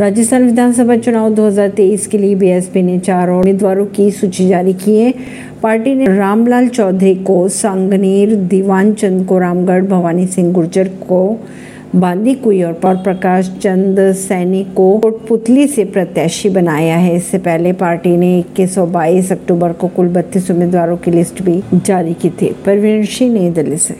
राजस्थान विधानसभा चुनाव 2023 के लिए बीएसपी ने चार और उम्मीदवारों की सूची जारी की है। पार्टी ने रामलाल चौधरी को सांगनेर दीवान चंद को रामगढ़, भवानी सिंह गुर्जर को बांदी कुई और प्रकाश चंद सैनी को कोटपुतली से प्रत्याशी बनाया है। इससे पहले पार्टी ने इक्कीस और बाईस अक्टूबर को कुल बत्तीस उम्मीदवारों की लिस्ट भी जारी की थी। परवीन सिंह, नई दिल्ली से।